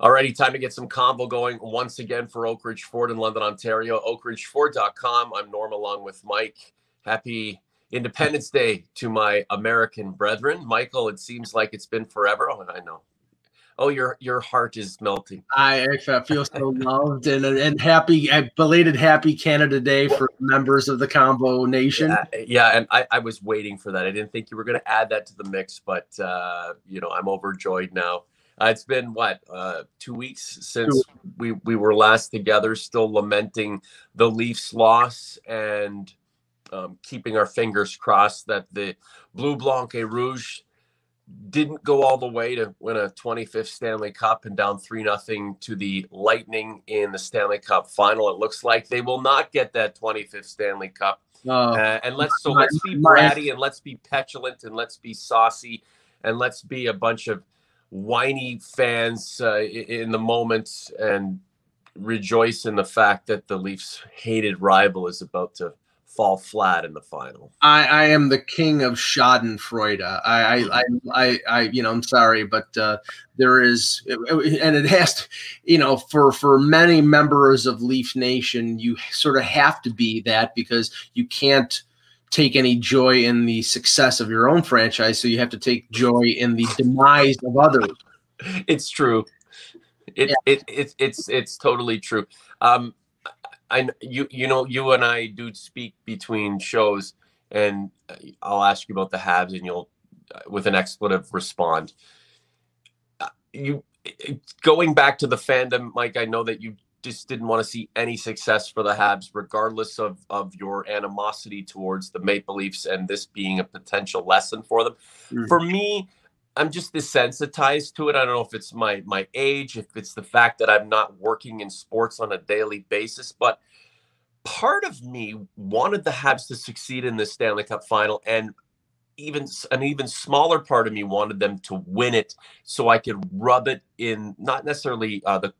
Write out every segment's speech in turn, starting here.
Alrighty, time to get some convo going once again for Oak Ridge Ford in London, Ontario. OakRidgeFord.com. I'm Norm along with Mike. Happy Independence Day to my American brethren. Michael, it seems like it's been forever. Oh, I know. Oh, your your heart is melting. I, I feel so loved and and happy, belated Happy Canada Day for members of the Convo Nation. Yeah, yeah and I, I was waiting for that. I didn't think you were going to add that to the mix, but uh, you know I'm overjoyed now. Uh, it's been what uh, two weeks since we we were last together, still lamenting the Leafs' loss and um, keeping our fingers crossed that the Blue Blanc et Rouge didn't go all the way to win a 25th Stanley Cup and down three nothing to the Lightning in the Stanley Cup final. It looks like they will not get that 25th Stanley Cup. Uh, and let's so let's be bratty and let's be petulant and let's be saucy and let's be a bunch of whiny fans uh, in the moment and rejoice in the fact that the Leafs' hated rival is about to fall flat in the final. I, I am the king of Schadenfreude. I, I, I, I, you know, I'm sorry, but uh, there is, and it has to, you know, for for many members of Leaf Nation, you sort of have to be that because you can't take any joy in the success of your own franchise, so you have to take joy in the demise of others. It's true. It, yeah. it, it, it's it's totally true. Um, I you you know you and I do speak between shows, and I'll ask you about the Habs, and you'll uh, with an expletive respond. Uh, you going back to the fandom, Mike. I know that you just didn't want to see any success for the Habs, regardless of, of your animosity towards the Maple Leafs and this being a potential lesson for them. Mm-hmm. For me, I'm just desensitized to it. I don't know if it's my my age, if it's the fact that I'm not working in sports on a daily basis, but part of me wanted the Habs to succeed in the Stanley Cup final and even an even smaller part of me wanted them to win it so I could rub it in not necessarily uh, the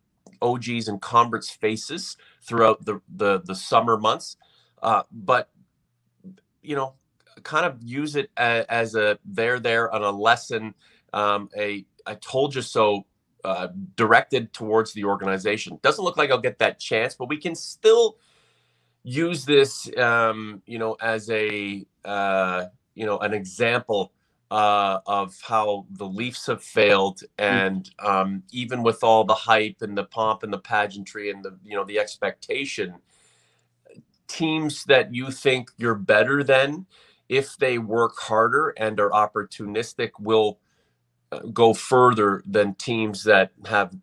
OGs and converts faces throughout the the, the summer months, uh, but you know, kind of use it as, as a there there on a lesson, um, a I told you so uh, directed towards the organization. Doesn't look like I'll get that chance, but we can still use this, um, you know, as a uh, you know an example uh, of how the Leafs have failed, hmm. and um, even with all the hype and the pomp and the pageantry and the you know the expectation, teams that you think you're better than, if they work harder and are opportunistic, will uh, go further than teams that have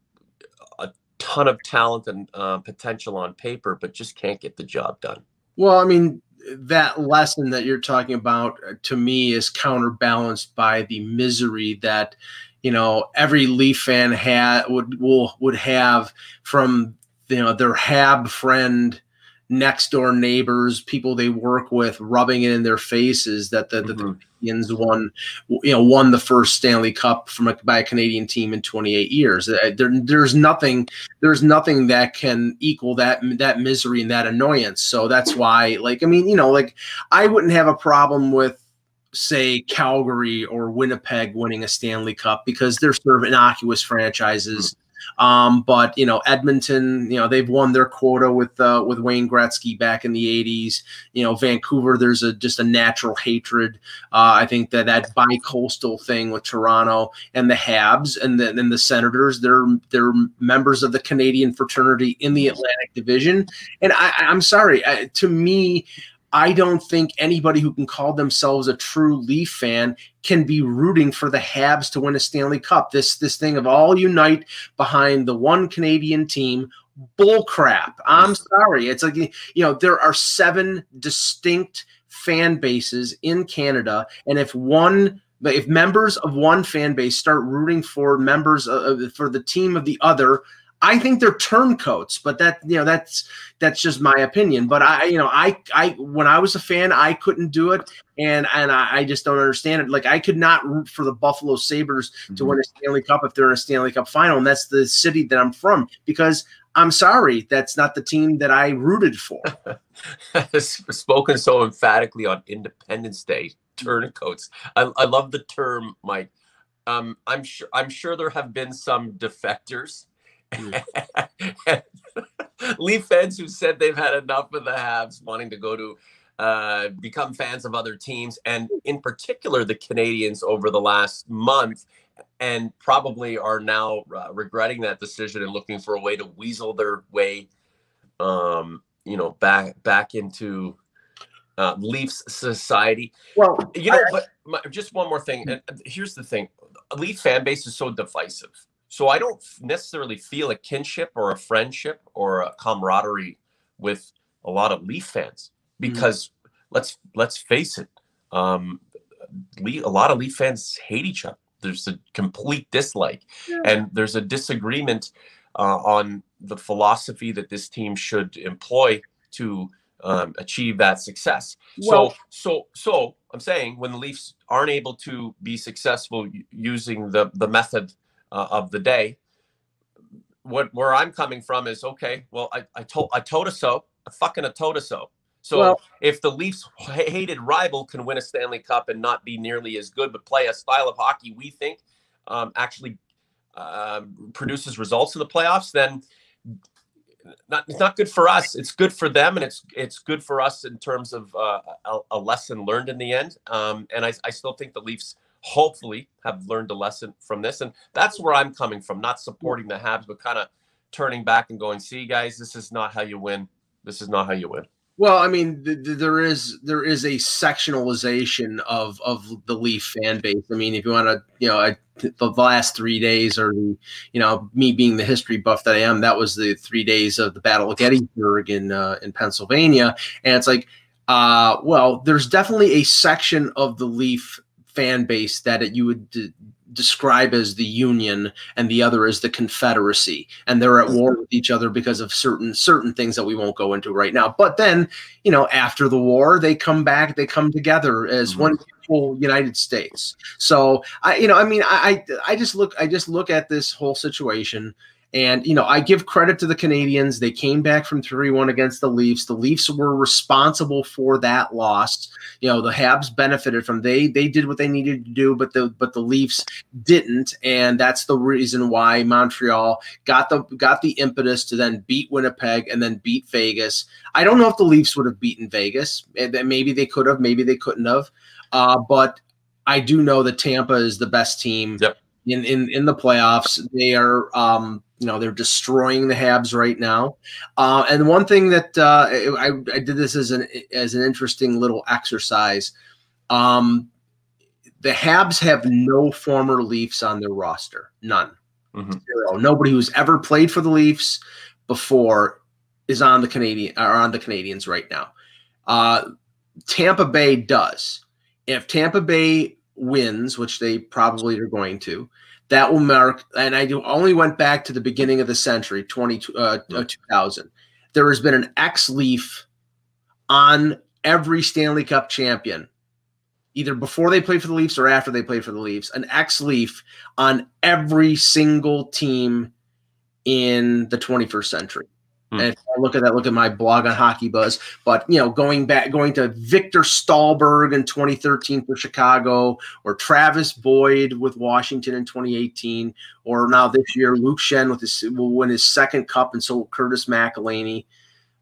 a ton of talent and uh, potential on paper, but just can't get the job done. Well, I mean, that lesson that you're talking about uh, to me is counterbalanced by the misery that you know every Leaf fan had would will would have from you know their Hab friend next door neighbors, people they work with, rubbing it in their faces that the, mm-hmm. the Canadiens won, you know, won the first Stanley Cup from a, by a Canadian team in 28 years. Uh, there, there's nothing, there's nothing that can equal that that misery and that annoyance. So that's why, like, I mean, you know, like I wouldn't have a problem with say Calgary or Winnipeg winning a Stanley Cup because they're sort of innocuous franchises. Mm-hmm um, but you know, Edmonton, you know, they've won their quota with uh, with Wayne Gretzky back in the '80s. You know, Vancouver, there's a just a natural hatred. Uh, I think that that bi-coastal thing with Toronto and the Habs and then the, the Senators, they're they're members of the Canadian fraternity in the Atlantic Division. And I, I'm sorry, I, to me. I don't think anybody who can call themselves a true Leaf fan can be rooting for the Habs to win a Stanley Cup. This this thing of all unite behind the one Canadian team. Bull crap. I'm sorry. It's like you know there are seven distinct fan bases in Canada, and if one if members of one fan base start rooting for members of, for the team of the other, I think they're turncoats, but that you know that's that's just my opinion. But I you know I I when I was a fan I couldn't do it, and and I, I just don't understand it. Like I could not root for the Buffalo Sabres mm-hmm. to win a Stanley Cup if they're in a Stanley Cup final, and that's the city that I'm from because I'm sorry that's not the team that I rooted for. Spoken so emphatically on Independence Day, turncoats. I, I love the term, Mike. Um, I'm sure I'm sure there have been some defectors. Leaf fans who said they've had enough of the Habs wanting to go to uh, become fans of other teams, and in particular the Canadiens over the last month, and probably are now uh, regretting that decision and looking for a way to weasel their way, um, you know, back back into uh, Leafs society. Well, you know, I, but my, just one more thing. And here's the thing: Leaf fan base is so divisive. So I don't necessarily feel a kinship or a friendship or a camaraderie with a lot of Leaf fans mm-hmm. because mm-hmm. let's let's face it, um, Leaf, a lot of Leaf fans hate each other. There's a complete dislike, yeah. and there's a disagreement uh, on the philosophy that this team should employ to um, achieve that success. Well, so, so, so I'm saying when the Leafs aren't able to be successful using the the method uh, of the day, what where I'm coming from is okay. Well, I I told I told us so. I fucking I told us so. So well, if the Leafs hated rival can win a Stanley Cup and not be nearly as good, but play a style of hockey we think um, actually uh, produces results in the playoffs, then not it's not good for us. It's good for them, and it's it's good for us in terms of uh, a, a, lesson learned in the end. Um, and I, I still think the Leafs hopefully have learned a lesson from this, and that's where I'm coming from. Not supporting the Habs, but kind of turning back and going, "See, guys, this is not how you win. This is not how you win." Well, I mean, th- th- there is there is a sectionalization of of the Leaf fan base. I mean, if you want to, you know, I, the last three days, or the, you know, me being the history buff that I am, that was the three days of the Battle of Gettysburg in uh, in Pennsylvania, and it's like, uh, well, there's definitely a section of the Leaf fan base that you would d- describe as the Union and the other as the Confederacy, and they're at war with each other because of certain certain things that we won't go into right now. But then, you know, after the war, they come back, they come together as mm-hmm. one whole United States. So I, you know, I mean, I I just look I just look at this whole situation and, you know, I give credit to the Canadiens. They came back from 3 1 against the Leafs. The Leafs were responsible for that loss. You know, the Habs benefited from they they did what they needed to do, but the but the Leafs didn't. And that's the reason why Montreal got the got the impetus to then beat Winnipeg and then beat Vegas. I don't know if the Leafs would have beaten Vegas. Maybe they could have, maybe they couldn't have. Uh, but I do know that Tampa is the best team. Yep in in in the playoffs. They are um, you know they're destroying the Habs right now. Uh, and one thing that uh, I, I did this as an as an interesting little exercise. Um, the Habs have no former Leafs on their roster, none, mm-hmm. zero. Nobody who's ever played for the Leafs before is on the Canadian are on the Canadiens right now. Uh, Tampa Bay does. If Tampa Bay wins, which they probably are going to, that will mark. And I only went back to the beginning of the century, 20, uh, uh 2000. There has been an ex Leaf on every Stanley Cup champion, either before they played for the Leafs or after they played for the Leafs, an ex Leaf on every single team in the 21st century. Hmm. And if I look at that, look at my blog on Hockey Buzz. But you know, going back, going to Viktor Stalberg in 2013 for Chicago, or Travis Boyd with Washington in 2018, or now this year Luke Schenn with his will win his second cup, and so Curtis McElhinney.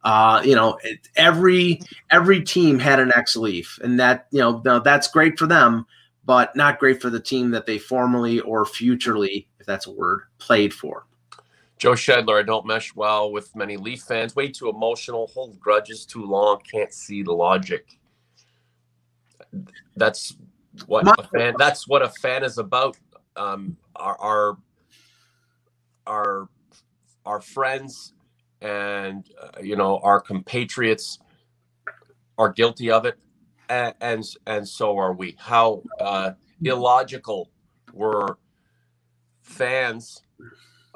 Uh, you know, every every team had an ex Leaf, and that you know now that's great for them, but not great for the team that they formerly or futurely, if that's a word, played for. Joe Shedler, I don't mesh well with many Leaf fans. Way too emotional, hold grudges too long, can't see the logic. That's what a fan. That's what a fan is about. Um, our our our, our friends and uh, you know our compatriots are guilty of it, and and, and so are we. How uh, illogical were fans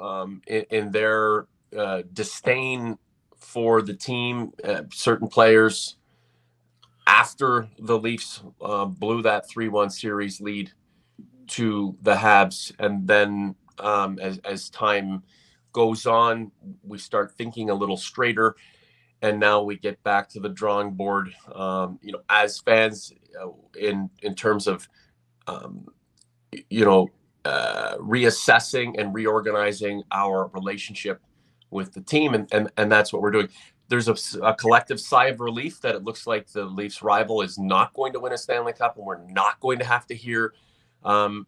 um, in, in, their uh, disdain for the team, uh, certain players after the Leafs uh, blew that 3 1 series lead to the Habs. And then um, as, as time goes on, we start thinking a little straighter. And now we get back to the drawing board, um, you know, as fans, uh, in in terms of, um, you know, uh, reassessing and reorganizing our relationship with the team, and and, and that's what we're doing. There's a, a collective sigh of relief that it looks like the Leafs rival is not going to win a Stanley Cup, and we're not going to have to hear um,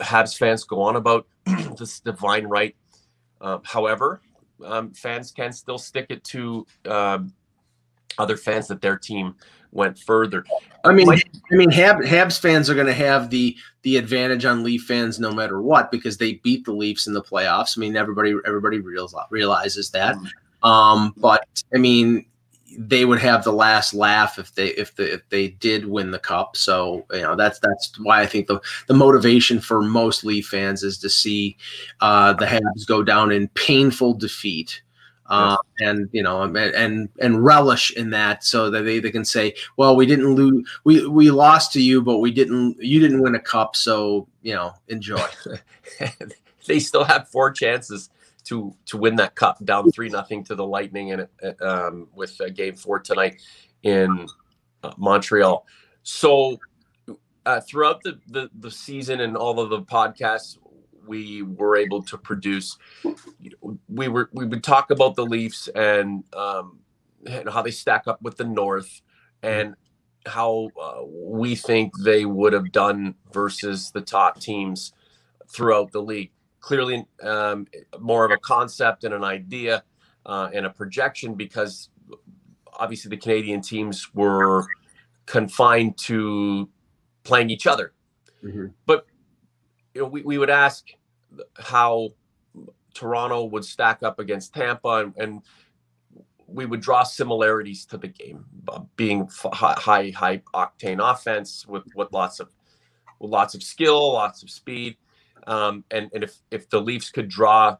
Habs fans go on about this divine right. Uh, however, um, fans can still stick it to um, other fans that their team went further. I mean, I mean, Hab, Habs fans are going to have the the advantage on Leaf fans no matter what because they beat the Leafs in the playoffs. I mean, everybody everybody realizes that. Mm-hmm. Um, but I mean, they would have the last laugh if they if the if they did win the cup. So you know that's that's why I think the the motivation for most Leaf fans is to see uh, the Habs go down in painful defeat. Uh, and you know and, and and relish in that so that they, they can say well we didn't lose we we lost to you but we didn't you didn't win a cup so you know enjoy they still have four chances to to win that cup down three nothing to the Lightning and um, with uh, Game Four tonight in uh, Montreal. So uh, throughout the, the the season and all of the podcasts we were able to produce, we were we would talk about the Leafs and um, and how they stack up with the North and how uh, we think they would have done versus the top teams throughout the league clearly um, more of a concept and an idea uh, and a projection because obviously the Canadian teams were confined to playing each other. Mm-hmm. But you know, we, we would ask how Toronto would stack up against Tampa and, and we would draw similarities to the game, uh, being high, high octane offense with, with lots of with lots of skill, lots of speed. Um, and and if if the Leafs could draw,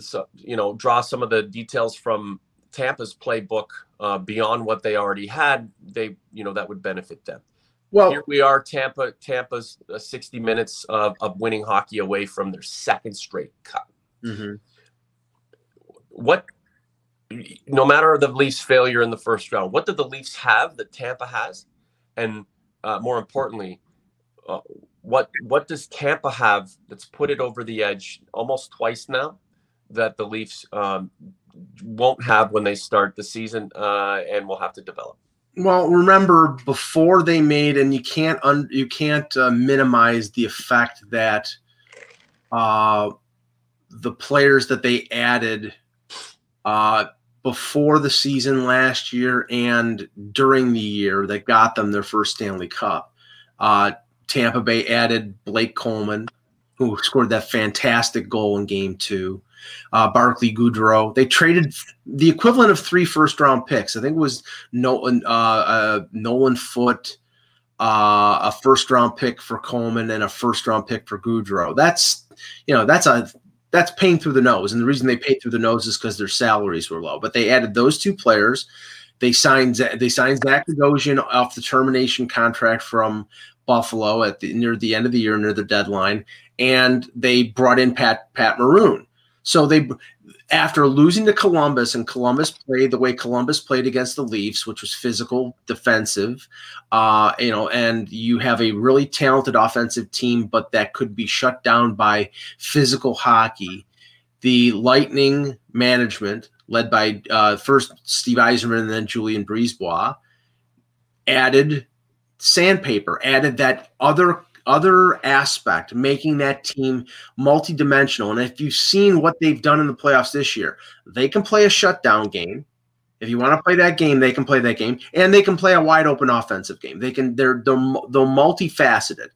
so, you know, draw some of the details from Tampa's playbook uh, beyond what they already had, they you know that would benefit them. Well, here we are, Tampa. Tampa's uh, 60 minutes of, of winning hockey away from their second straight cup. Mm-hmm. What, no matter the Leafs' failure in the first round, what did the Leafs have that Tampa has, and uh, more importantly, uh, what what does Tampa have that's put it over the edge almost twice now that the Leafs um, won't have when they start the season uh, and will have to develop? Well, remember before they made, and you can't un, you can't uh, minimize the effect that uh, the players that they added uh, before the season last year and during the year that got them their first Stanley Cup. Uh, Tampa Bay added Blake Coleman, who scored that fantastic goal in game two. Uh, Barclay Goodrow. They traded the equivalent of three first round picks. I think it was Nolan, uh, uh, Nolan Foote, uh, a first round pick for Coleman, and a first round pick for Goodrow. That's you know that's a that's paying through the nose, and the reason they paid through the nose is because their salaries were low. But they added those two players. They signed they signed Zach Bogosian off the termination contract from Buffalo at the, near the end of the year, near the deadline, and they brought in Pat Pat Maroon. So they after losing to Columbus, and Columbus played the way Columbus played against the Leafs, which was physical, defensive, uh, you know, and you have a really talented offensive team, but that could be shut down by physical hockey. The Lightning management, led by uh, first Steve Yzerman and then Julien BriseBois, added sandpaper added that other other aspect, making that team multidimensional. And if you've seen what they've done in the playoffs this year, they can play a shutdown game. If you want to play that game, they can play that game, and they can play a wide open offensive game. They can they're they're, they're multifaceted.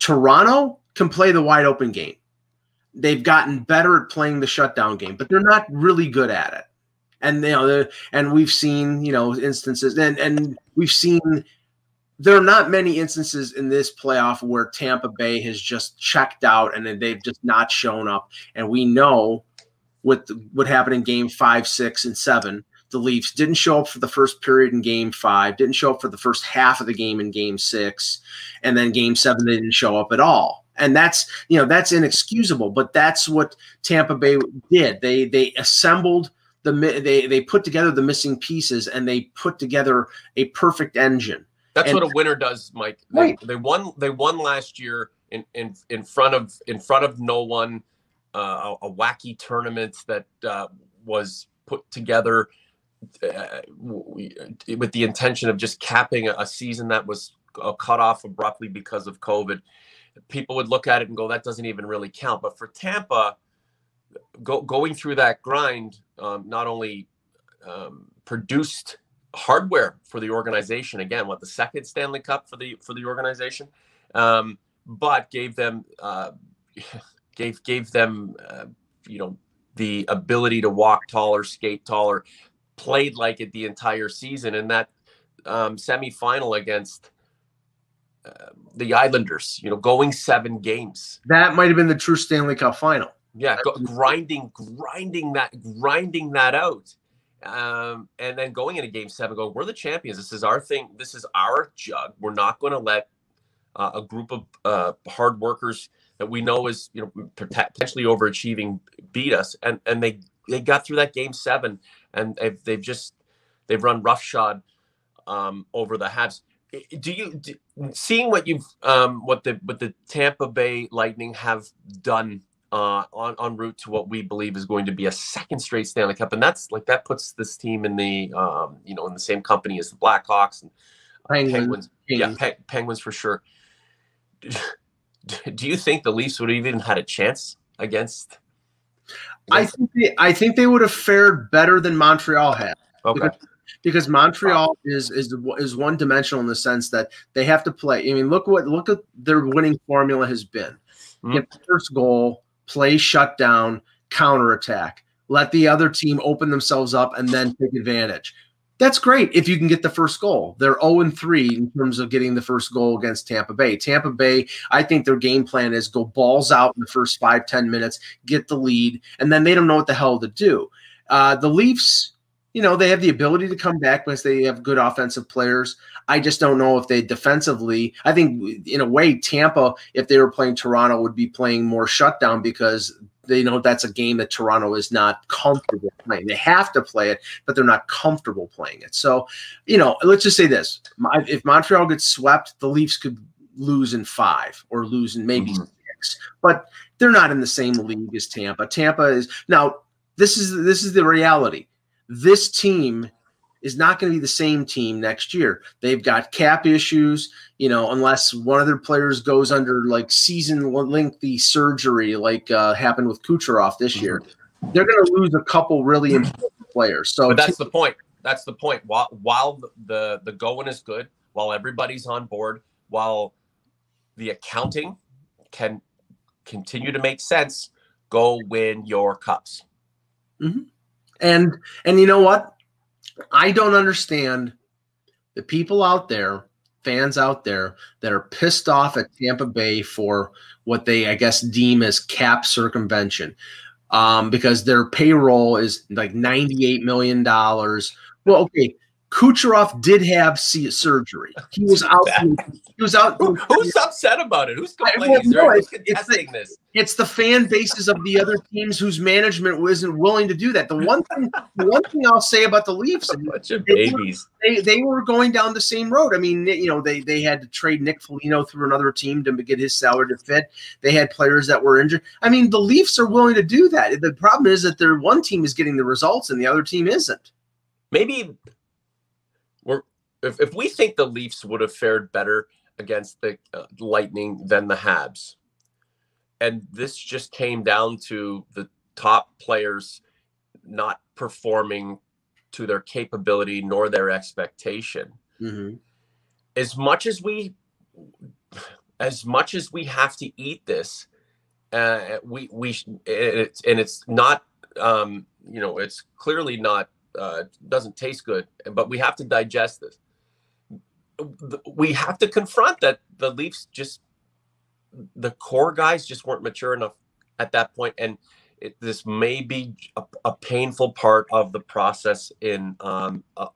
Toronto can play the wide open game. They've gotten better at playing the shutdown game, but they're not really good at it. And you know, and we've seen you know instances, and and we've seen there are not many instances in this playoff where Tampa Bay has just checked out and then they've just not shown up. And we know what what happened in game five, six, and seven. The Leafs didn't show up for the first period in game five, didn't show up for the first half of the game in game six, and then game seven, they didn't show up at all. And that's you know that's inexcusable, but that's what Tampa Bay did. They they assembled the they they put together the missing pieces and they put together a perfect engine that's and, what a winner does, Mike. They, right. they won. They won last year in in in front of in front of no one, uh, a, a wacky tournament that uh, was put together uh, with the intention of just capping a, season that was uh, cut off abruptly because of COVID. People would look at it and go, "That doesn't even really count." But for Tampa, go, going through that grind um, not only um, produced hardware for the organization. Again what the second stanley cup for the for the organization? Um, but gave them uh, gave gave them uh, you know the ability to walk taller skate taller played like it the entire season. And that um, semifinal against uh, the islanders you know going seven games. That might have been the true stanley cup final. Yeah go, grinding grinding that grinding that out um, and then going into game seven, going, we're the champions. This is our thing. This is our jug. We're not going to let uh, a group of uh, hard workers that we know is, you know, potentially overachieving beat us. And and they they got through that game seven, and they've they've just they've run roughshod um, over the Habs. Do you do, seeing what you've um, what the what the Tampa Bay Lightning have done uh, on en route to what we believe is going to be a second straight Stanley Cup, and that's like that puts this team in the um, you know in the same company as the Blackhawks and uh, Penguins. Penguins. Yeah, Pe- Penguins for sure. Do you think the Leafs would have even had a chance against? I think they, I think they would have fared better than Montreal had. Okay. Because, because Montreal is is is one dimensional in the sense that they have to play. I mean, look what look at their winning formula has been. Mm-hmm. Get the first goal, play shutdown, counterattack, let the other team open themselves up and then take advantage. That's great if you can get the first goal. They're 0 3 in terms of getting the first goal against Tampa Bay. Tampa Bay, I think their game plan is go balls out in the first five ten minutes, get the lead, and then they don't know what the hell to do. Uh, the Leafs, you know, they have the ability to come back because they have good offensive players. I just don't know if they defensively. I think in a way, Tampa, if they were playing Toronto, would be playing more shutdown because they know that's a game that Toronto is not comfortable playing. They have to play it, but they're not comfortable playing it. So, you know, let's just say this: if Montreal gets swept, the Leafs could lose in five or lose in maybe mm-hmm. six, but they're not in the same league as Tampa. Tampa is now. This is this is the reality. This team is not going to be the same team next year. They've got cap issues, you know, unless one of their players goes under like season lengthy surgery, like uh, happened with Kucherov this year. Mm-hmm. They're going to lose a couple really important players. So but that's the point. That's the point. While while the the going is good, while everybody's on board, while the accounting can continue to make sense, go win your cups. Mm-hmm. And and you know what? I don't understand the people out there, fans out there that are pissed off at Tampa Bay for what they, I guess, deem as cap circumvention. Um, because their payroll is like $98 million. Well, okay, Kucherov did have surgery. He was out. He was out. Who, who's upset about it? Who's complaining? No, it's, it's, the, this? it's the fan bases of the other teams whose management wasn't willing to do that. The one thing, the one thing I'll say about the Leafs, of babies. They, they were going down the same road. I mean, you know, they they had to trade Nick Foligno through another team to get his salary to fit. They had players that were injured. I mean, the Leafs are willing to do that. The problem is that their one team is getting the results and the other team isn't. Maybe we're if, if we think the Leafs would have fared better against the uh, Lightning than the Habs, and this just came down to the top players not performing to their capability nor their expectation. Mm-hmm. As much as we, as much as we have to eat this, uh, we we it's and it's not um, you know it's clearly not uh, doesn't taste good, but we have to digest this. We have to confront that the Leafs just the core guys just weren't mature enough at that point, and it, this may be a, a, painful part of the process in um, uh,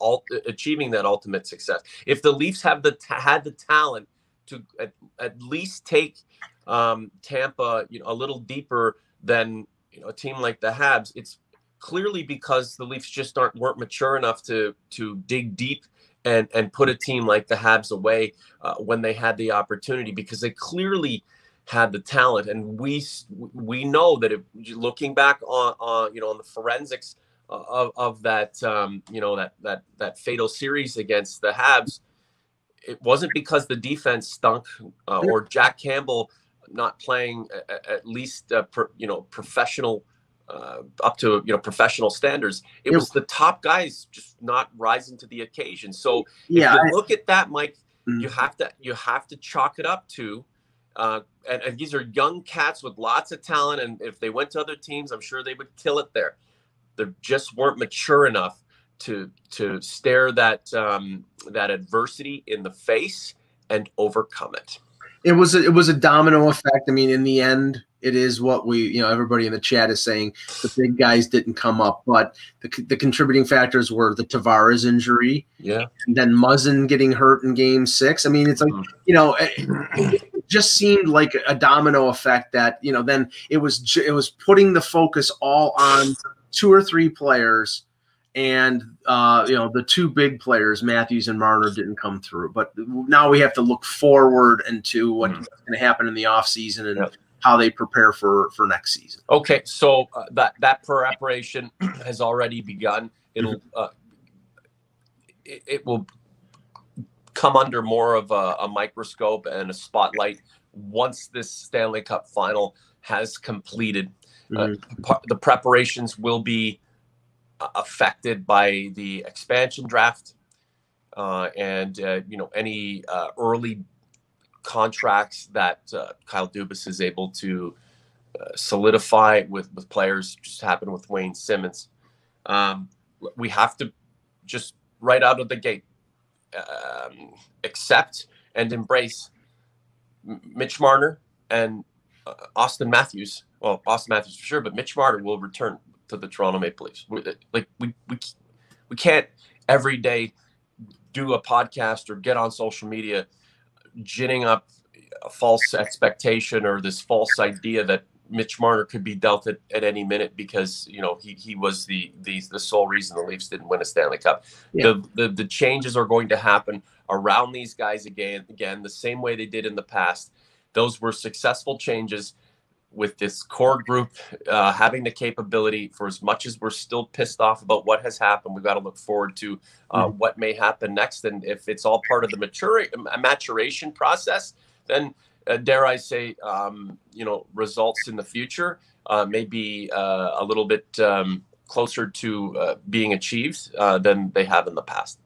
achieving that ultimate success. If the Leafs have the had the talent to at, at least take um, Tampa, you know, a little deeper than you know, a team like the Habs, it's clearly because the Leafs just aren't weren't mature enough to to dig deep and and put a team like the Habs away uh, when they had the opportunity because they clearly had the talent, and we we know that if looking back on, on you know on the forensics of, of that um, you know that that that fatal series against the Habs, it wasn't because the defense stunk uh, or Jack Campbell not playing at, at least uh, you know professional uh, up to you know professional standards. It was the top guys just not rising to the occasion. So yeah, if you look at that, Mike, mm-hmm. you have to you have to chalk it up to. Uh, and, and, these are young cats with lots of talent, and if they went to other teams, I'm sure they would kill it there. They just weren't mature enough to to stare that um, that adversity in the face and overcome it. It was a, it was a domino effect. I mean, in the end, it is what we you know everybody in the chat is saying the big guys didn't come up but the, the contributing factors were the tavares injury yeah and then muzzin getting hurt in game six i mean it's like mm-hmm. you know it, it, just seemed like a domino effect that you know then it was it was putting the focus all on two or three players and uh, you know the two big players, Matthews and Marner, didn't come through. But now we have to look forward into what's mm. going to happen in the offseason and yep how they prepare for for next season. Okay, so uh, that that preparation has already begun. It'll mm-hmm. uh, it, it, will come under more of a, a, microscope and a spotlight once this Stanley Cup final has completed. Uh, mm-hmm. Uh, the preparations will be uh, affected by the expansion draft uh, and you know any early contracts that uh, Kyle Dubas is able to uh, solidify with with players. Just happened with Wayne Simmonds. Um, we have to just right out of the gate um, accept and embrace Mitch Marner and uh, Auston Matthews. Well, Auston Matthews for sure, but Mitch Marner will return to the Toronto Maple Leafs. We, like we we we can't every day do a podcast or get on social media ginning up a false expectation or this false idea that Mitch Marner could be dealt at, at any minute because you know he he was the the the sole reason the Leafs didn't win a Stanley Cup. Yeah. The, the the changes are going to happen around these guys again again the same way they did in the past. Those were successful changes with this core group uh, having the capability for as much as we're still pissed off about what has happened we've got to look forward to uh, mm-hmm. what may happen next and if it's all part of the mature, maturation process then uh, dare i say um, you know results in the future uh, may be uh, a little bit um, closer to uh, being achieved than they have in the past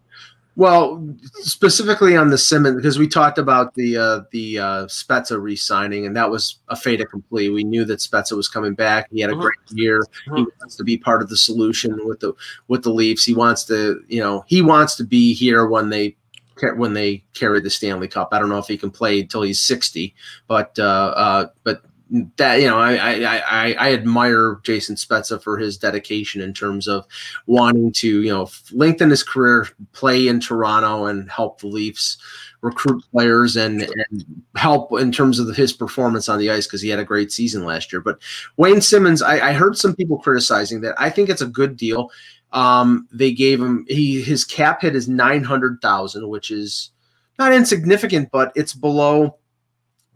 well, specifically on the Simmonds, because we talked about the uh, the uh, Spezza re-signing, and that was a fait accompli. We knew that Spezza was coming back. He had a mm-hmm. great year. He wants to be part of the solution with the with the Leafs. He wants to, you know, he wants to be here when they when they carry the Stanley Cup. I don't know if he can play until he's sixty, but uh, uh, but that you know I, I I I admire Jason Spezza for his dedication in terms of wanting to you know lengthen his career, play in Toronto, and help the Leafs recruit players and, and help in terms of his performance on the ice because he had a great season last year. But Wayne Simmonds, I, I heard some people criticizing that. I think it's a good deal. Um, they gave him he his cap hit is nine hundred thousand, which is not insignificant, but it's below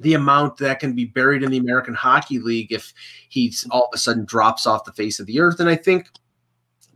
the amount that can be buried in the American Hockey League if he's all of a sudden drops off the face of the earth. And I think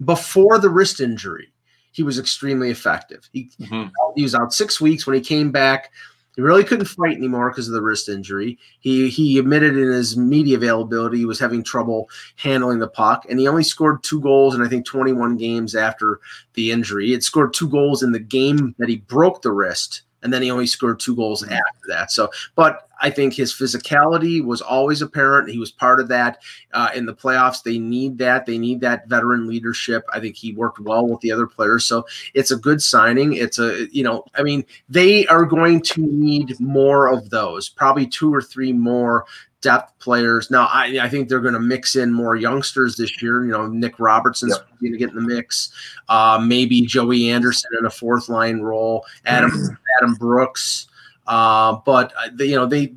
before the wrist injury, he was extremely effective. He, mm-hmm. he was out six weeks. When he came back, he really couldn't fight anymore because of the wrist injury. He he admitted in his media availability he was having trouble handling the puck, and he only scored two goals in I think 21 games after the injury. He had scored two goals in the game that he broke the wrist and then he only scored two goals mm-hmm. after that. So, but I think his physicality was always apparent. He was part of that uh, in the playoffs. They need that. They need that veteran leadership. I think he worked well with the other players. So it's a good signing. It's a, you know, I mean, they are going to need more of those, probably two or three more depth players. Now, I, I think they're going to mix in more youngsters this year. You know, Nick Robertson's yep. going to get in the mix. Uh, maybe Joey Anderson in a fourth line role. Adam Adam Brooks. Uh, but uh, you know they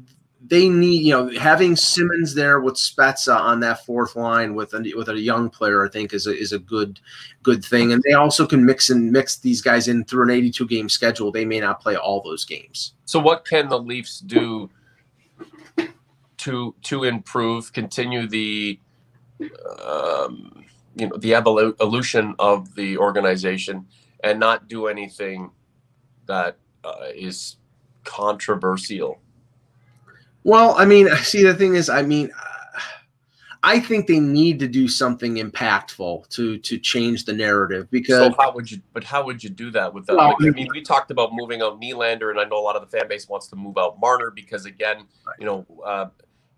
they need you know having Simmonds there with Spezza on that fourth line with a, with a young player I think is a, is a good good thing. And they also can mix and mix these guys in through an 82 game schedule. They may not play all those games. So what can the Leafs do to to improve, continue the um, you know the evolution of the organization, and not do anything that uh, is controversial. Well, I mean, see, the thing is, I mean, I think they need to do something impactful to to change the narrative because. So how would you? But how would you do that with that? Well, I mean, we talked about moving out Nylander, and I know a lot of the fan base wants to move out Marner because, again, you know, uh,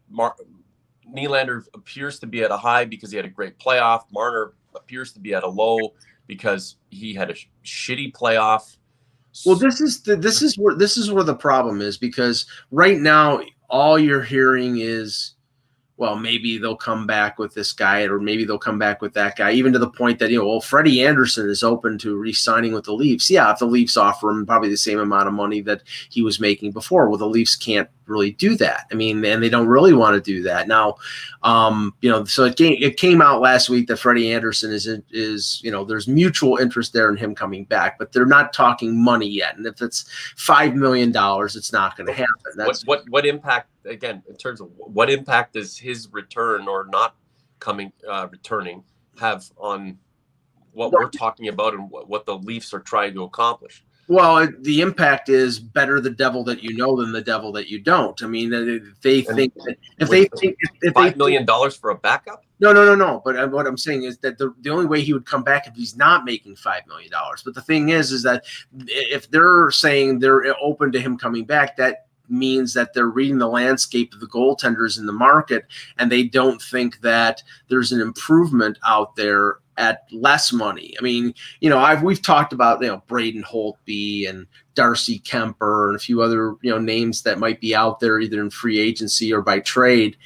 Mar- Nylander appears to be at a high because he had a great playoff. Marner appears to be at a low because he had a sh- shitty playoff. Well, this is the, this is where this is where the problem is because right now all you're hearing is well, maybe they'll come back with this guy, or maybe they'll come back with that guy, even to the point that, you know, well, Freddie Andersen is open to re signing with the Leafs. Yeah, if the Leafs offer him probably the same amount of money that he was making before, well, the Leafs can't really do that. I mean, and they don't really want to do that now. Um, you know, so it came it came out last week that Freddie Andersen is is you know there's mutual interest there in him coming back, but they're not talking money yet. And if it's five million dollars, it's not going to happen. That's what, what what impact again in terms of what impact does his return or not coming uh, returning have on what we're talking about and what, what the Leafs are trying to accomplish? Well, the impact is better the devil that you know than the devil that you don't. I mean, they think that, if they think if five they million dollars for a backup. No, no, no, no. But uh, what I'm saying is that the, the only way he would come back if he's not making five million dollars. But the thing is, is that if they're saying they're open to him coming back, that means that they're reading the landscape of the goaltenders in the market and they don't think that there's an improvement out there at less money. I mean, you know, I've we've talked about you know Braden Holtby and Darcy Kuemper and a few other you know names that might be out there either in free agency or by trade.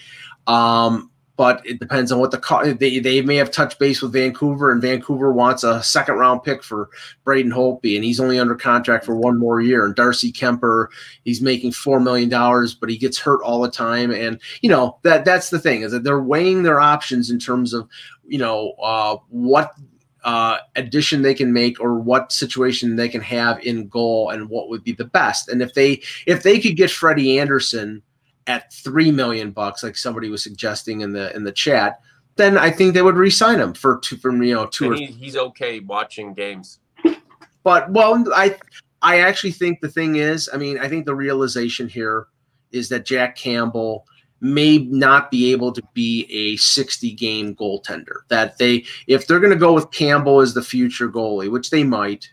Um, but it depends on what the they they may have touched base with Vancouver, and Vancouver wants a second round pick for Braden Holtby, and he's only under contract for one more year. And Darcy Kuemper, he's making four million dollars, but he gets hurt all the time, and you know that that's the thing is that they're weighing their options in terms of you know uh, what uh, addition they can make or what situation they can have in goal and what would be the best. And if they if they could get Freddie Andersen at three million bucks, like somebody was suggesting in the in the chat, then I think they would re-sign him for two from you know two. He, he's okay watching games. But well, I I actually think the thing is, I mean, I think the realization here is that Jack Campbell may not be able to be a 60 game goaltender. That they, if they're going to go with Campbell as the future goalie, which they might,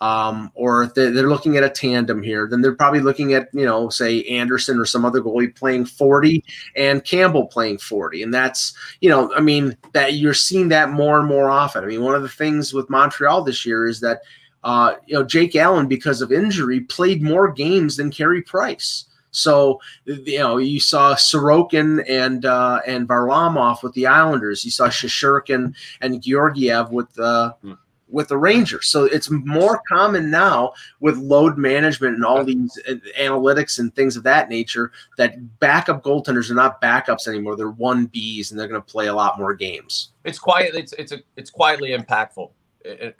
um, or if they're, looking at a tandem here, then they're probably looking at, you know, say Andersen or some other goalie playing 40 and Campbell playing 40. And that's, you know, I mean, that you're seeing that more and more often. I mean, one of the things with Montreal this year is that, uh, you know, Jake Allen, because of injury, played more games than Carey Price. So you know you saw Sorokin and uh, and Varlamov with the Islanders. You saw Shesterkin and Georgiev with the hmm. With the Rangers. So it's more common now with load management and all these uh, analytics and things of that nature that backup goaltenders are not backups anymore. They're one Bs and they're going to play a lot more games. It's quiet. It's it's a, it's quietly impactful. and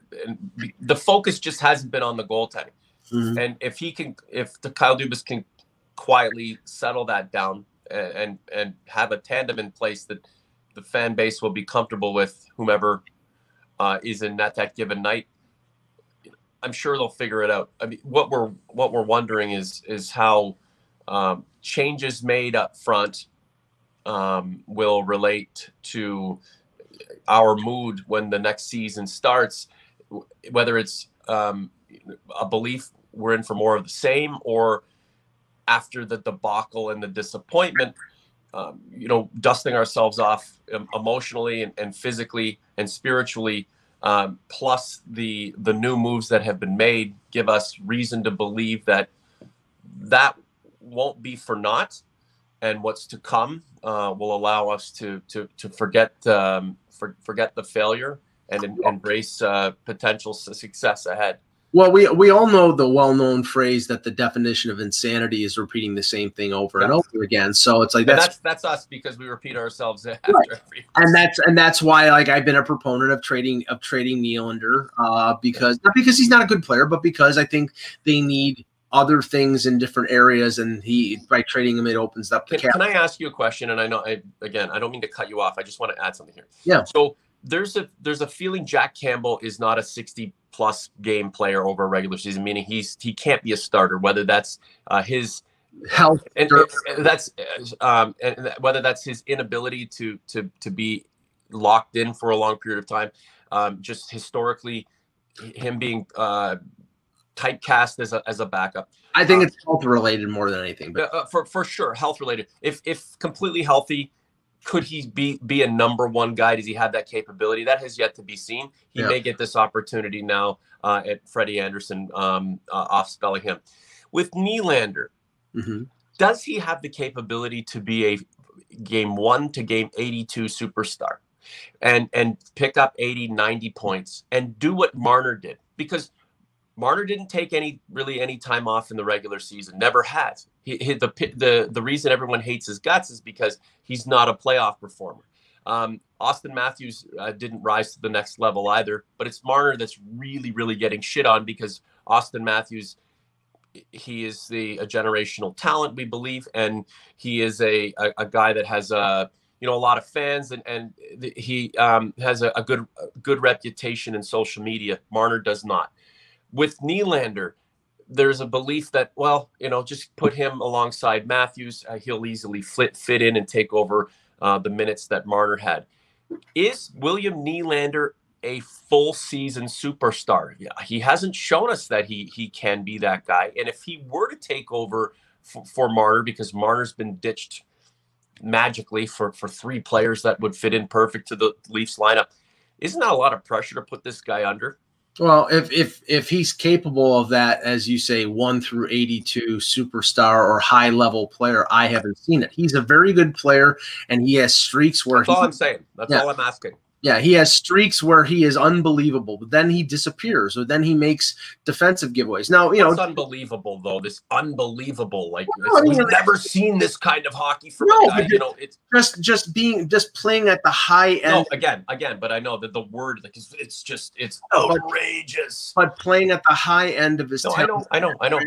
the focus just hasn't been on the goaltending. Mm-hmm. And if he can, if the Kyle Dubas can quietly settle that down and, and and have a tandem in place that the fan base will be comfortable with whomever uh, is in net that given night. I'm sure they'll figure it out. I mean, what we're what we're wondering is is how um, changes made up front um, will relate to our mood when the next season starts. Whether it's um, a belief we're in for more of the same, or after the debacle and the disappointment, um, you know, dusting ourselves off emotionally and, and physically and spiritually, um, plus the the new moves that have been made, give us reason to believe that that won't be for naught, and what's to come uh, will allow us to to to forget um, for, forget the failure and em- embrace uh, potential success ahead. Well, we we all know the well-known phrase that the definition of insanity is repeating the same thing over and over again. So it's like that's, that's, that's us because we repeat ourselves after right. every. And that's and that's why like I've been a proponent of trading of trading Nylander uh, because not because he's not a good player, but because I think they need other things in different areas, and he by trading him, it opens up the Can, cap. can I ask you a question? And I know, I, again, I don't mean to cut you off. I just want to add something here. Yeah. So there's a there's a feeling Jack Campbell is not a 60 plus game player over a regular season, meaning he's he can't be a starter. Whether that's uh, his Health, and, and that's um, and whether that's his inability to to to be locked in for a long period of time, um, just historically, him being uh, typecast as a as a backup. I think uh, it's health related more than anything. But Uh, uh, for for sure, health related. If if completely healthy, could he be be a number one guy? Does he have that capability? That has yet to be seen. He Yeah. may get this opportunity now uh, at Freddie Andersen um, uh, off spelling him. With Nylander, Mhm. does he have the capability to be a game one to game 82 superstar and and pick up 80 90 points and do what marner did because marner didn't take any really any time off in the regular season never has he, he the the the reason everyone hates his guts is because he's not a playoff performer. Um, Auston Matthews uh, didn't rise to the next level either, but it's Marner that's really, really getting shit on because Auston Matthews he is the a generational talent we believe and he is a a, a guy that has a you know a lot of fans and and he um, has a, a good a good reputation in social media. Marner does not. With Nylander there's a belief that well you know just put him alongside matthews uh, he'll easily fit fit in and take over uh, the minutes that marner had is william Nylander a full season superstar. Yeah, he hasn't shown us that he he can be that guy. And if he were to take over for, for Marner, because Marner's been ditched magically for for three players that would fit in perfect to the Leafs lineup, isn't that a lot of pressure to put this guy under? Well, if if if he's capable of that, as you say, one through eighty-two superstar or high level player, I haven't seen it. He's a very good player, and he has streaks where That's all I'm saying. That's Yeah. all I'm asking. Yeah, he has streaks where he is unbelievable, but then he disappears, or then he makes defensive giveaways. Now, you know, it's unbelievable though. This unbelievable, like I mean, we've never seen this kind of hockey from No, a guy. You know, it's just just being just playing at the high end. no again, again. But I know that the word, like, it's, it's just it's outrageous. but playing at the high end of his No, I know, I know, I know.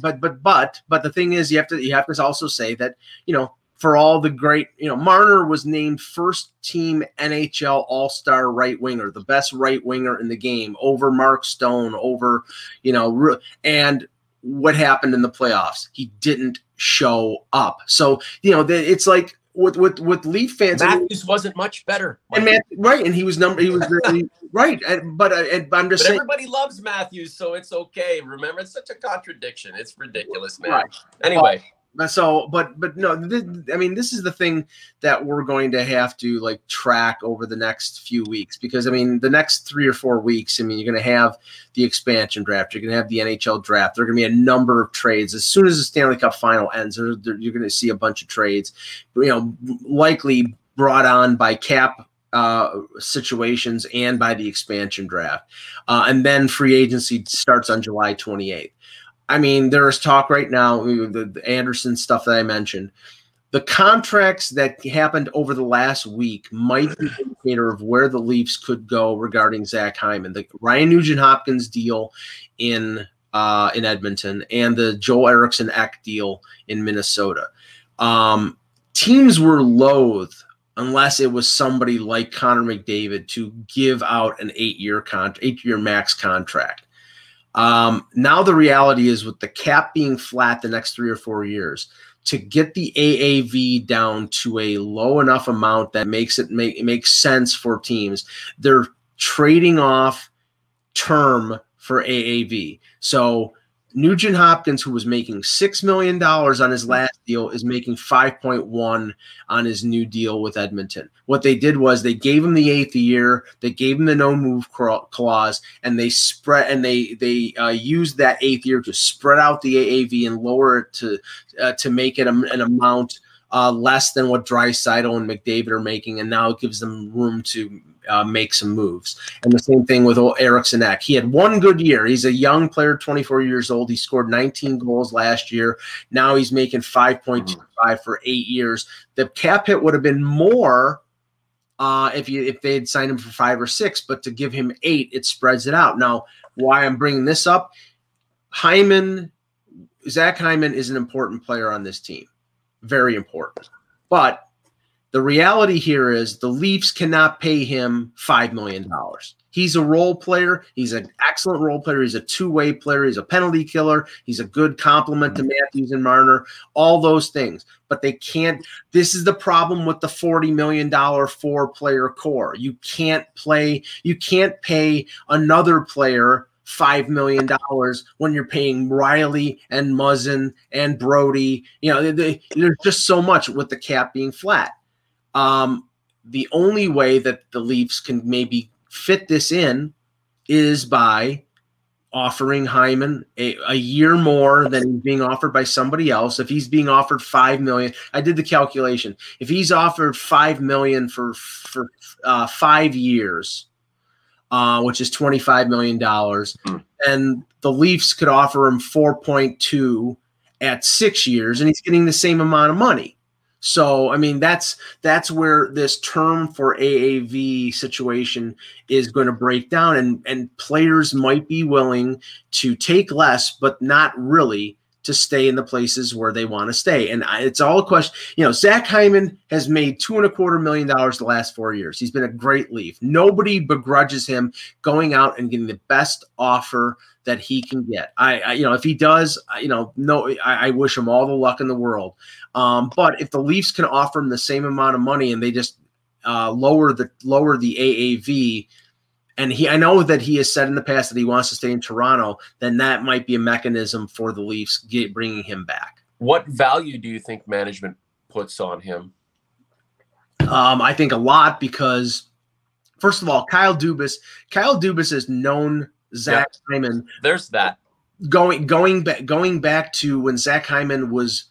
but but but but the thing is you have to you have to also say that you know for all the great you know Marner was named first team NHL All Star right winger, the best right winger in the game over Mark Stone, over you know and what happened in the playoffs? He didn't show up. So you know it's like with with with Leaf fans. Matthews wasn't much better. and man, right, and he was number. He was really, right, and, but uh, and, but I'm just but saying. everybody loves Matthews, so it's okay. Remember, it's such a contradiction. It's ridiculous, man. Right. Anyway, so, but but no, th- I mean, this is the thing that we're going to have to like track over the next few weeks because I mean, the next three or four weeks, I mean, you're going to have the expansion draft, you're going to have the NHL draft. There are going to be a number of trades as soon as the Stanley Cup final ends. There, there- you're going to see a bunch of trades, you know, likely brought on by cap uh, situations and by the expansion draft, uh, and then free agency starts on July 28th. I mean, there is talk right now, the, Andersen stuff that I mentioned. The contracts that happened over the last week might be an indicator of where the Leafs could go regarding Zach Hyman. The Ryan Nugent Hopkins deal in uh, in Edmonton and the Joel Eriksson Ek deal in Minnesota. Um, teams were loath unless it was somebody like Connor McDavid to give out an eight year con- eight year max contract. Um, now the reality is with the cap being flat the next three or four years, to get the AAV down to a low enough amount that makes it make it makes sense for teams, they're trading off term for AAV. So Nugent Hopkins, who was making six million dollars on his last deal, is making five point one on his new deal with Edmonton. What they did was they gave him the eighth year, they gave him the no move clause, and they spread and they they uh, used that eighth year to spread out the AAV and lower it to uh, to make it a, an amount uh, less than what Draisaitl and McDavid are making, and now it gives them room to uh, make some moves. And the same thing with Eriksson Ek. He had one good year. He's a young player, 24 years old. He scored 19 goals last year. Now he's making 5.25 for eight years. The cap hit would have been more uh, if you if they had signed him for five or six, but to give him eight, it spreads it out. Now, why I'm bringing this up, Hyman Zach Hyman is an important player on this team, very important. But the reality here is the Leafs cannot pay him $5 million. He's a role player. He's an excellent role player. He's a two way player. He's a penalty killer. He's a good complement to Matthews and Marner, all those things. But they can't. This is the problem with the $40 million four player core. You can't play, you can't pay another player five million dollars when you're paying Rielly and Muzzin and Brodie. You know, they, they, there's just so much with the cap being flat. Um, the only way that the Leafs can maybe fit this in is by offering Hyman a, a year more than he's being offered by somebody else. If he's being offered five million, I did the calculation. If he's offered five million for for uh, five years, uh, which is twenty five million dollars, mm. and the Leafs could offer him four point two at six years, and he's getting the same amount of money. So I mean that's that's where this term for AAV situation is going to break down and and players might be willing to take less but not really to stay in the places where they want to stay. And it's all a question, you know, Zach Hyman has made two and a quarter million dollars the last four years. He's been a great leaf. Nobody begrudges him going out and getting the best offer that he can get. I, I you know, if he does, you know, no, I, I, wish him all the luck in the world. Um, but if the Leafs can offer him the same amount of money and they just uh, lower the lower the AAV, and he I know that he has said in the past that he wants to stay in Toronto, then that might be a mechanism for the Leafs get, bringing him back. What value do you think management puts on him? Um, I think a lot because, first of all, Kyle Dubas. Kyle Dubas is known Zach yep. Hyman. There's that going going back going back to when Zach Hyman was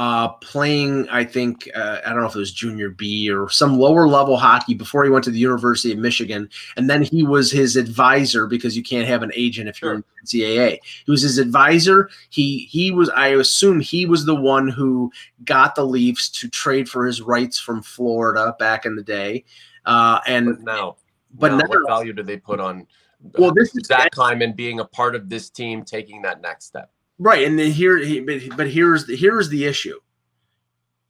uh, playing, I think, uh, I don't know if it was junior B or some lower level hockey before he went to the University of Michigan. And then he was his advisor because you can't have an agent if you're in NCAA. He was his advisor. He he was, I assume, he was the one who got the Leafs to trade for his rights from Florida back in the day. Uh, and but now, but now, now, what value do they put on? Well, this is Zach Hyman being a part of this team, taking that next step. Right, and then here, but but here's the, here's the issue.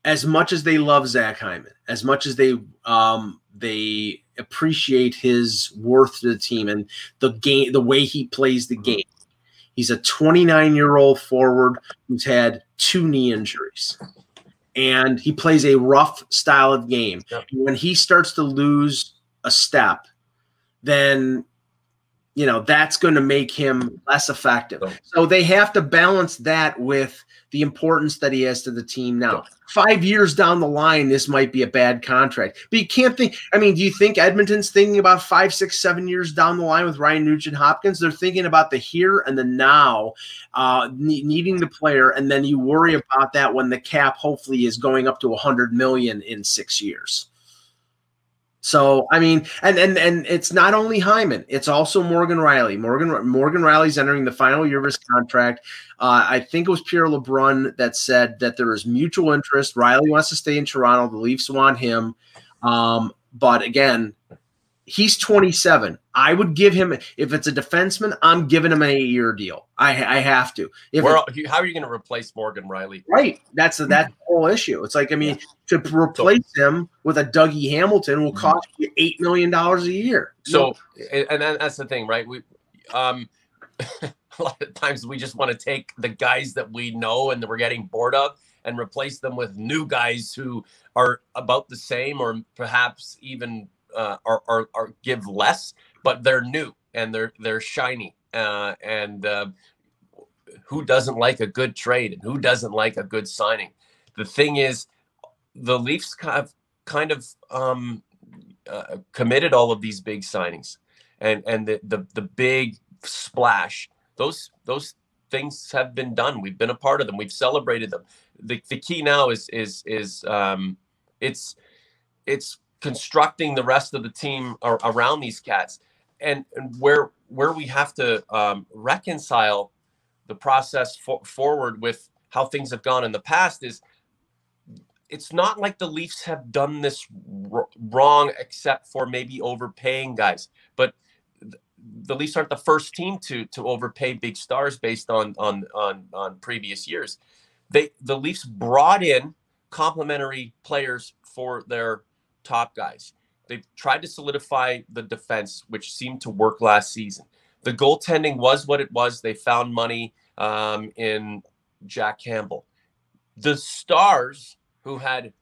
As much as they love Zach Hyman, as much as they um they appreciate his worth to the team and the game, the way he plays the game, he's a 29 year old forward who's had two knee injuries, and he plays a rough style of game. Yep. When he starts to lose a step, then you know that's going to make him less effective. So they have to balance that with the importance that he has to the team now. Five years down the line, this might be a bad contract, but you can't think. I mean, do you think Edmonton's thinking about five, six, seven years down the line with Ryan Nugent Hopkins? They're thinking about the here and the now, uh, needing the player, and then you worry about that when the cap hopefully is going up to a hundred million in six years. So I mean, and and and it's not only Hyman; it's also Morgan Rielly. Morgan Morgan Rielly's entering the final year of his contract. Uh, I think it was Pierre LeBrun that said that there is mutual interest. Riley wants to stay in Toronto. The Leafs want him. Um, but again, he's 27. I would give him if it's a defenseman, I'm giving him an eight-year deal. I I have to. If how are you going to replace Morgan Rielly? Right. That's a, that's the whole issue. It's like I mean, to replace him with a Dougie Hamilton will cost you eight million dollars a year. So, and that's the thing, right? We, um, a lot of times we just want to take the guys that we know and that we're getting bored of and replace them with new guys who are about the same or perhaps even uh, are, are, are give less, but they're new and they're they're shiny. Uh, and uh, who doesn't like a good trade and who doesn't like a good signing? The thing is, the Leafs have kind of um, uh, committed all of these big signings, and and the the, the big splash. Those those things have been done. We've been a part of them. We've celebrated them. The, the key now is is is um, it's it's constructing the rest of the team ar- around these cats and, and, where where we have to um, reconcile the process for, forward with how things have gone in the past is it's not like the Leafs have done this wrong except for maybe overpaying guys but the Leafs aren't the first team to to overpay big stars based on on on on previous years. They the Leafs brought in complementary players for their top guys. They tried to solidify the defense, which seemed to work last season. The goaltending was what it was. They found money um, in Jack Campbell. The stars who had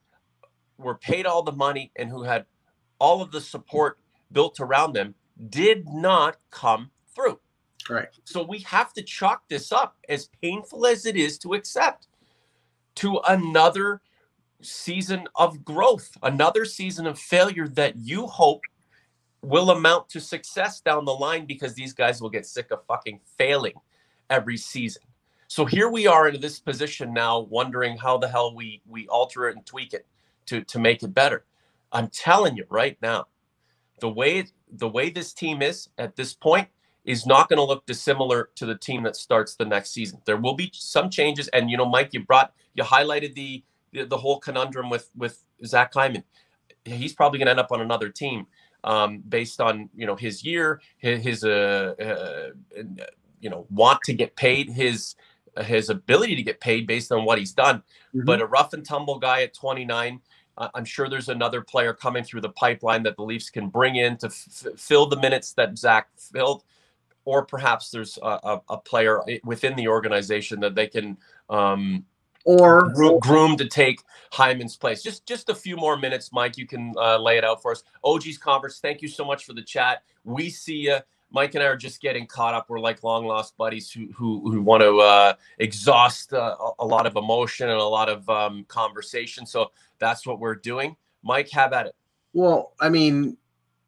were paid all the money and who had all of the support built around them did not come through. Right. So we have to chalk this up, as painful as it is to accept, to another season of growth, another season of failure that you hope will amount to success down the line because these guys will get sick of fucking failing every season. So here we are in this position now, wondering how the hell we we alter it and tweak it to to make it better. I'm telling you right now, the way the way this team is at this point is not going to look dissimilar to the team that starts the next season. There will be some changes, and you know, Mike, you brought you highlighted the the, the whole conundrum with with Zach Hyman. He's probably going to end up on another team um, based on you know his year, his, his uh, uh, you know want to get paid, his his ability to get paid based on what he's done. Mm-hmm. But a rough and tumble guy at 29. Uh, I'm sure there's another player coming through the pipeline that the Leafs can bring in to f- fill the minutes that Zach filled, or perhaps there's a, a, a, player within the organization that they can um, or groom, to take Hyman's place. Just just a few more minutes, Mike. You can uh, lay it out for us. OG's Converse, thank you so much for the chat. We see you. Mike and I are just getting caught up. We're like long lost buddies who who, who want to uh, exhaust uh, a lot of emotion and a lot of um, conversation. So that's what we're doing. Mike, have at it. Well, I mean,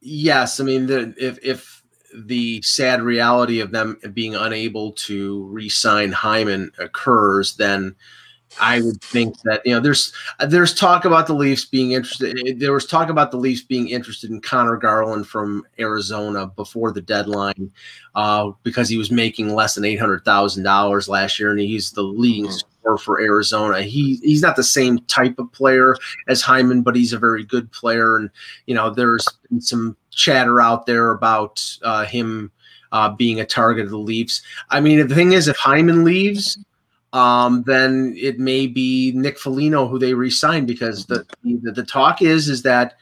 yes. I mean, the, if if the sad reality of them being unable to re-sign Hyman occurs, then I would think that you know there's there's talk about the Leafs being interested. There was talk about the Leafs being interested in Connor Garland from Arizona before the deadline uh, because he was making less than eight hundred thousand dollars last year, and he's the leading mm-hmm. scorer for Arizona. He he's not the same type of player as Hyman, but he's a very good player. And you know there's some chatter out there about uh, him uh, being a target of the Leafs. I mean, the thing is, if Hyman leaves um, then it may be Nick Foligno who they re-signed because the, the, the talk is is that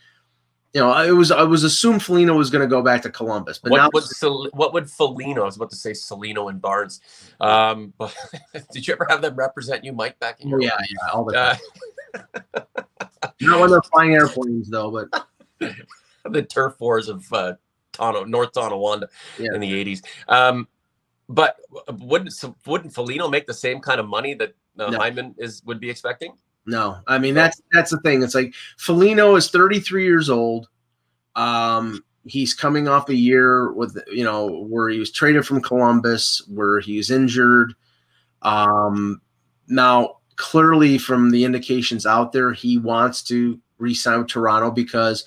you know it was I was assumed Foligno was going to go back to Columbus, but what now would what would Foligno? I was about to say Salino and Barnes. Um, but did you ever have them represent you, Mike, back in your yeah yeah all the time. Uh, Not when they're flying airplanes though, but the turf wars of uh, Tono, North Tonawanda yeah. in the '80s. Um, but wouldn't wouldn't Foligno make the same kind of money that uh, no. Hyman is would be expecting? No, I mean that's that's the thing. It's like Foligno is 33 years old. Um, he's coming off a year with you know where he was traded from Columbus, where he was injured. Um, now clearly from the indications out there, he wants to re-sign with Toronto because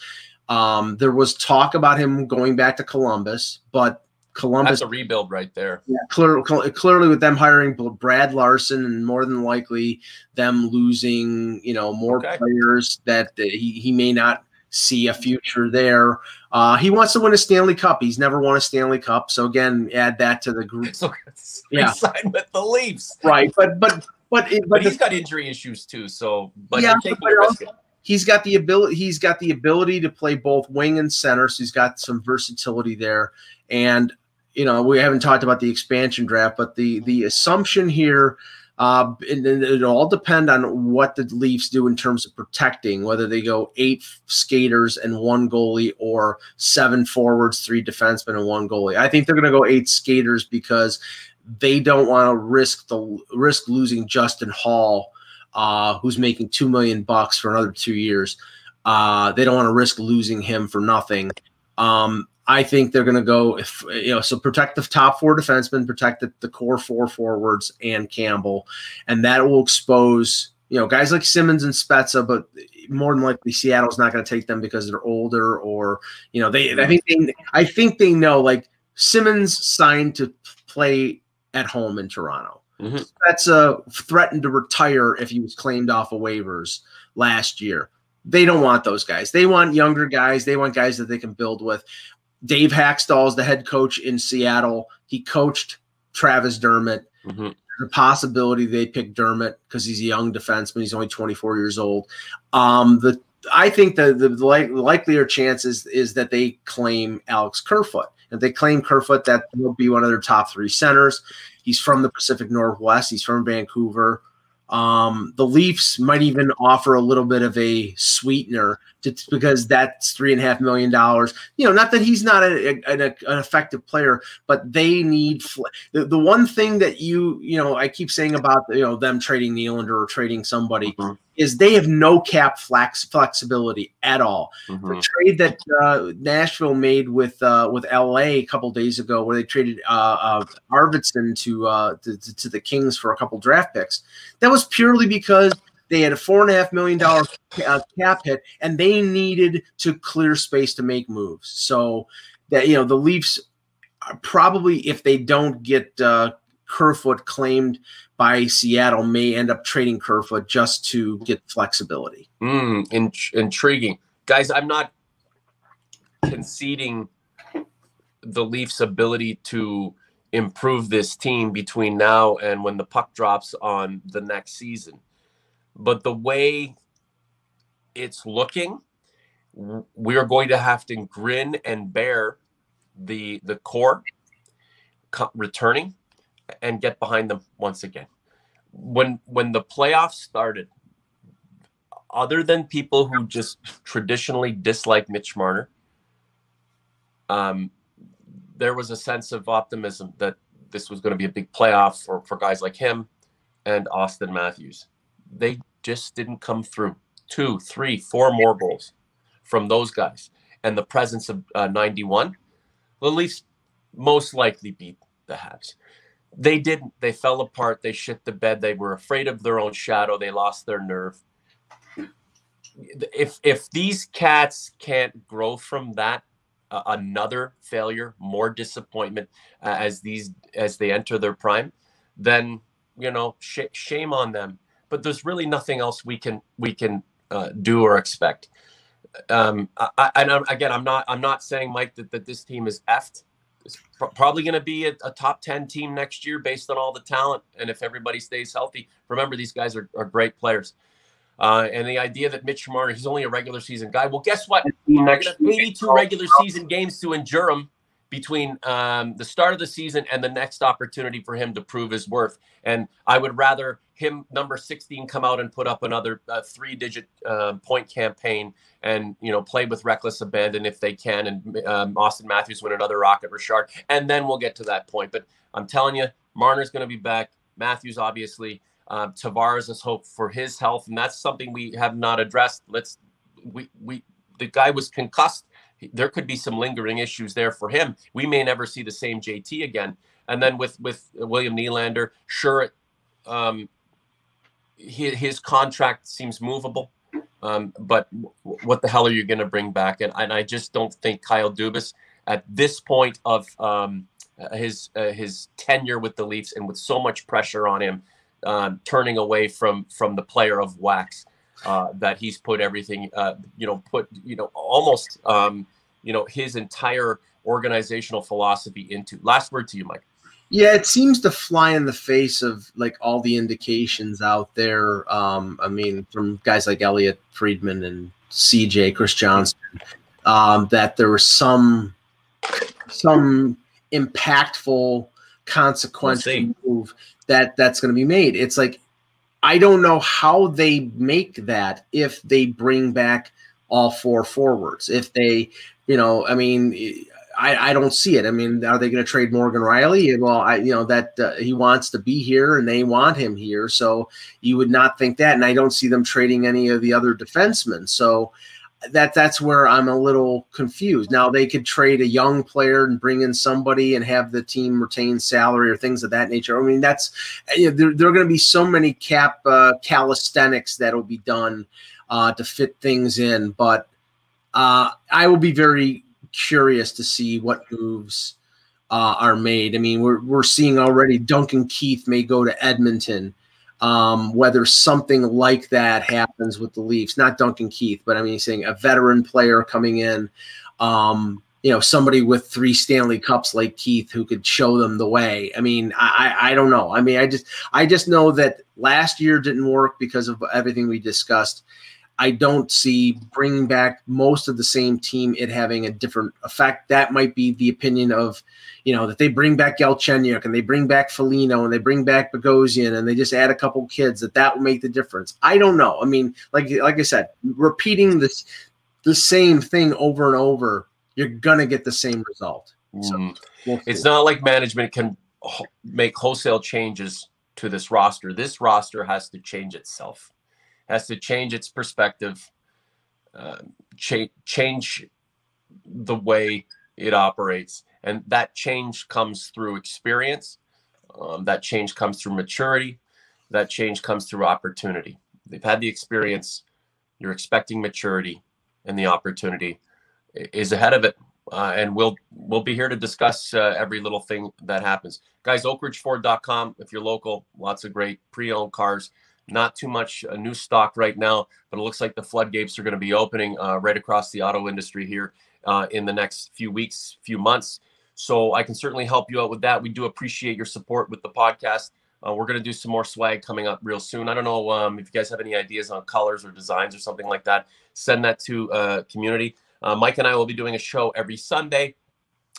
um, there was talk about him going back to Columbus, but Columbus. That's a rebuild right there. Yeah, clear, clearly with them hiring Brad Larsen and more than likely them losing, you know, more okay. players that he, he may not see a future there. Uh, he wants to win a Stanley Cup. He's never won a Stanley Cup. So again, add that to the group. So yeah, sign with the Leafs. Right, but but but but, but he's the, got injury issues too. So but yeah, he's got the ability. He's got the ability to play both wing and center. So he's got some versatility there. And you know, we haven't talked about the expansion draft, but the the assumption here, uh, it, it'll all depend on what the Leafs do in terms of protecting, whether they go eight skaters and one goalie or seven forwards, three defensemen and one goalie. I think they're going to go eight skaters because they don't want to risk the risk losing Justin Hall, uh, who's making two million bucks for another two years. Uh, they don't want to risk losing him for nothing. Um, I think they're going to go if you know so protect the top four defensemen, protect the, the core four forwards and Campbell, and that will expose you know guys like Simmonds and Spezza, but more than likely Seattle's not going to take them because they're older or you know they I think they I think they know like Simmonds signed to play at home in Toronto. Mm-hmm. Spezza threatened to retire if he was claimed off of waivers last year. They don't want those guys. They want younger guys. They want guys that they can build with Dave Hakstol is the head coach in Seattle. He coached Travis Dermott. Mm-hmm. The possibility they pick Dermott because he's a young defenseman. He's only 24 years old. Um, the I think the the like, likelier chances is that they claim Alex Kerfoot. If they claim Kerfoot, that will be one of their top three centers. He's from the Pacific Northwest. He's from Vancouver. Um, the Leafs might even offer a little bit of a sweetener to, because that's three and a half million dollars. You know, not that he's not a, a, an effective player, but they need fl- the, the one thing that you you know I keep saying about you know them trading Nylander or trading somebody mm-hmm is they have no cap flex flexibility at all. Mm-hmm. The trade that uh, Nashville made with uh, with LA a couple days ago, where they traded uh, uh Arvidsson to, uh, to, to the Kings for a couple draft picks, that was purely because they had a four and a half million dollar uh, cap hit, and they needed to clear space to make moves. So that you know the Leafs probably, if they don't get uh, Kerfoot claimed by Seattle may end up trading Kerfoot just to get flexibility. Mm, in- intriguing. Guys, I'm not conceding the Leafs' ability to improve this team between now and when the puck drops on the next season. But the way it's looking, we are going to have to grin and bear the the core returning and get behind them once again. When when the playoffs started, other than people who just traditionally dislike Mitch Marner, um, there was a sense of optimism that this was going to be a big playoff for, for guys like him and Austin Matthews. They just didn't come through. Two, three, four more goals from those guys. And the presence of uh, 91, the Leafs most likely beat the Habs. They didn't. They fell apart. They shit the bed. They were afraid of their own shadow. They lost their nerve. If if these cats can't grow from that, uh, another failure, more disappointment uh, as these as they enter their prime, then you know sh- shame on them. But there's really nothing else we can we can uh, do or expect. Um, I, and I'm, again, I'm not I'm not saying Mike that, that this team is effed is probably going to be a, a, top 10 team next year based on all the talent. And if everybody stays healthy, remember, these guys are, are great players. Uh, and the idea that Mitch Marner, he's only a regular season guy. Well, guess what? 82 regular season games to endure him between um, the start of the season and the next opportunity for him to prove his worth. And I would rather him, number 16, come out and put up another uh, three digit uh, point campaign and, you know, play with reckless abandon if they can. And um, Auston Matthews win another Rocket Richard. And then we'll get to that point. But I'm telling you, Marner's going to be back. Matthews, obviously. Um, Tavares has hope for his health. And that's something we have not addressed. Let's, we, we, the guy was concussed there could be some lingering issues there for him. We may never see the same JT again. And then with with William Nylander, sure, um, his, his contract seems movable, um, but what the hell are you going to bring back? And, and I just don't think Kyle Dubas at this point of um, his uh, his tenure with the Leafs and with so much pressure on him, um, turning away from from the player of wax uh, that he's put everything, uh, you know, put, you know, almost, um, you know, his entire organizational philosophy into. Last word to you, Mike. Yeah, it seems to fly in the face of like all the indications out there. Um, I mean, from guys like Elliotte Friedman and CJ Chris Johnston, um, that there was some some impactful consequential move that that's going to be made. It's like I don't know how they make that if they bring back all four forwards. If they, you know, I mean, I, I don't see it. I mean, are they going to trade Morgan Rielly? Well, I, you know, that uh, he wants to be here and they want him here. So you would not think that. And I don't see them trading any of the other defensemen. So that that's where I'm a little confused. Now they could trade a young player and bring in somebody and have the team retain salary or things of that nature. I mean, that's you know, there, there are going to be so many cap uh, calisthenics that'll be done uh, to fit things in, but uh, I will be very curious to see what moves uh, are made. I mean, we're we're seeing already Duncan Keith may go to Edmonton um, whether something like that happens with the Leafs. Not Duncan Keith, but I mean, saying a veteran player coming in. Um, you know somebody with three Stanley Cups like Keith who could show them the way. I mean, I I don't know. I mean, I just I just know that last year didn't work because of everything we discussed. I don't see bringing back most of the same team it having a different effect. That might be the opinion of, you know, that they bring back Galchenyuk and they bring back Foligno and they bring back Bogosian and they just add a couple kids that that will make the difference. I don't know. I mean, like like I said, repeating this the same thing over and over, you're gonna get the same result. So mm. we'll it's not like management can make wholesale changes to this roster. This roster has to change itself has to change its perspective, uh, cha- change the way it operates. And that change comes through experience. Um, that change comes through maturity. That change comes through opportunity. They've had the experience. You're expecting maturity, and the opportunity is ahead of it. Uh, and we'll we'll be here to discuss uh, every little thing that happens, guys. OakRidgeFord.com. If you're local, lots of great pre-owned cars. Not too much uh, new stock right now, but it looks like the floodgates are going to be opening uh, right across the auto industry here uh, in the next few weeks, few months. So I can certainly help you out with that. We do appreciate your support with the podcast. Uh, we're going to do some more swag coming up real soon. I don't know um, if you guys have any ideas on colors or designs or something like that. Send that to uh, community. Uh, Mike and I will be doing a show every Sunday,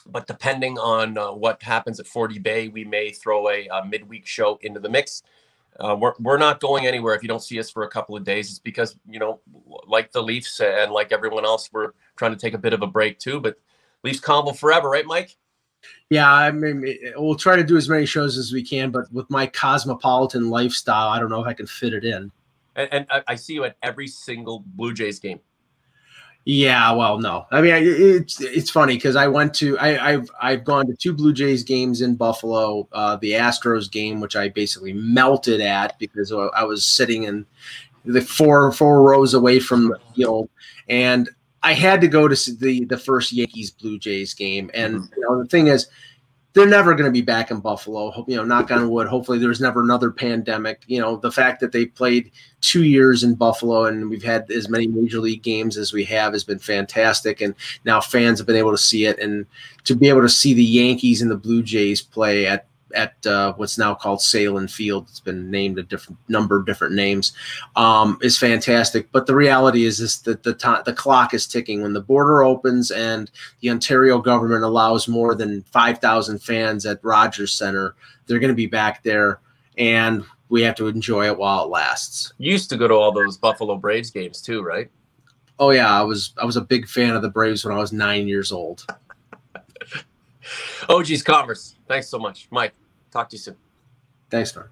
but depending on uh, what happens at 40 Bay, we may throw a, a midweek show into the mix. Uh, we're, we're not going anywhere if you don't see us for a couple of days. It's because, you know, like the Leafs and like everyone else, we're trying to take a bit of a break too. But Leafs Convo forever, right, Mike? Yeah, I mean, we'll try to do as many shows as we can, but with my cosmopolitan lifestyle, I don't know if I can fit it in. And, and I see you at every single Blue Jays game. Yeah, well, no. I mean, it's it's funny because I went to I, have I've gone to two Blue Jays games in Buffalo, uh, the Astros game, which I basically melted at because I was sitting in the four four rows away from the field, and I had to go to the the first Yankees Blue Jays game. And mm-hmm. you know, the thing is, they're never going to be back in Buffalo. You know, knock on wood. Hopefully, there's never another pandemic. You know, the fact that they played two years in Buffalo and we've had as many major league games as we have has been fantastic. And now fans have been able to see it, and to be able to see the Yankees and the Blue Jays play at at uh, what's now called Sahlen Field. It's been named a different number of different names. Um, is fantastic, but the reality is this that the time the clock is ticking. When the border opens and the Ontario government allows more than five thousand fans at Rogers Center, they're going to be back there, and we have to enjoy it while it lasts. You used to go to all those Buffalo Braves games too, right? Oh yeah, I was I was a big fan of the Braves when I was nine years old. Oh geez, Commerce. Thanks so much, Mike. Talk to you soon. Thanks, man.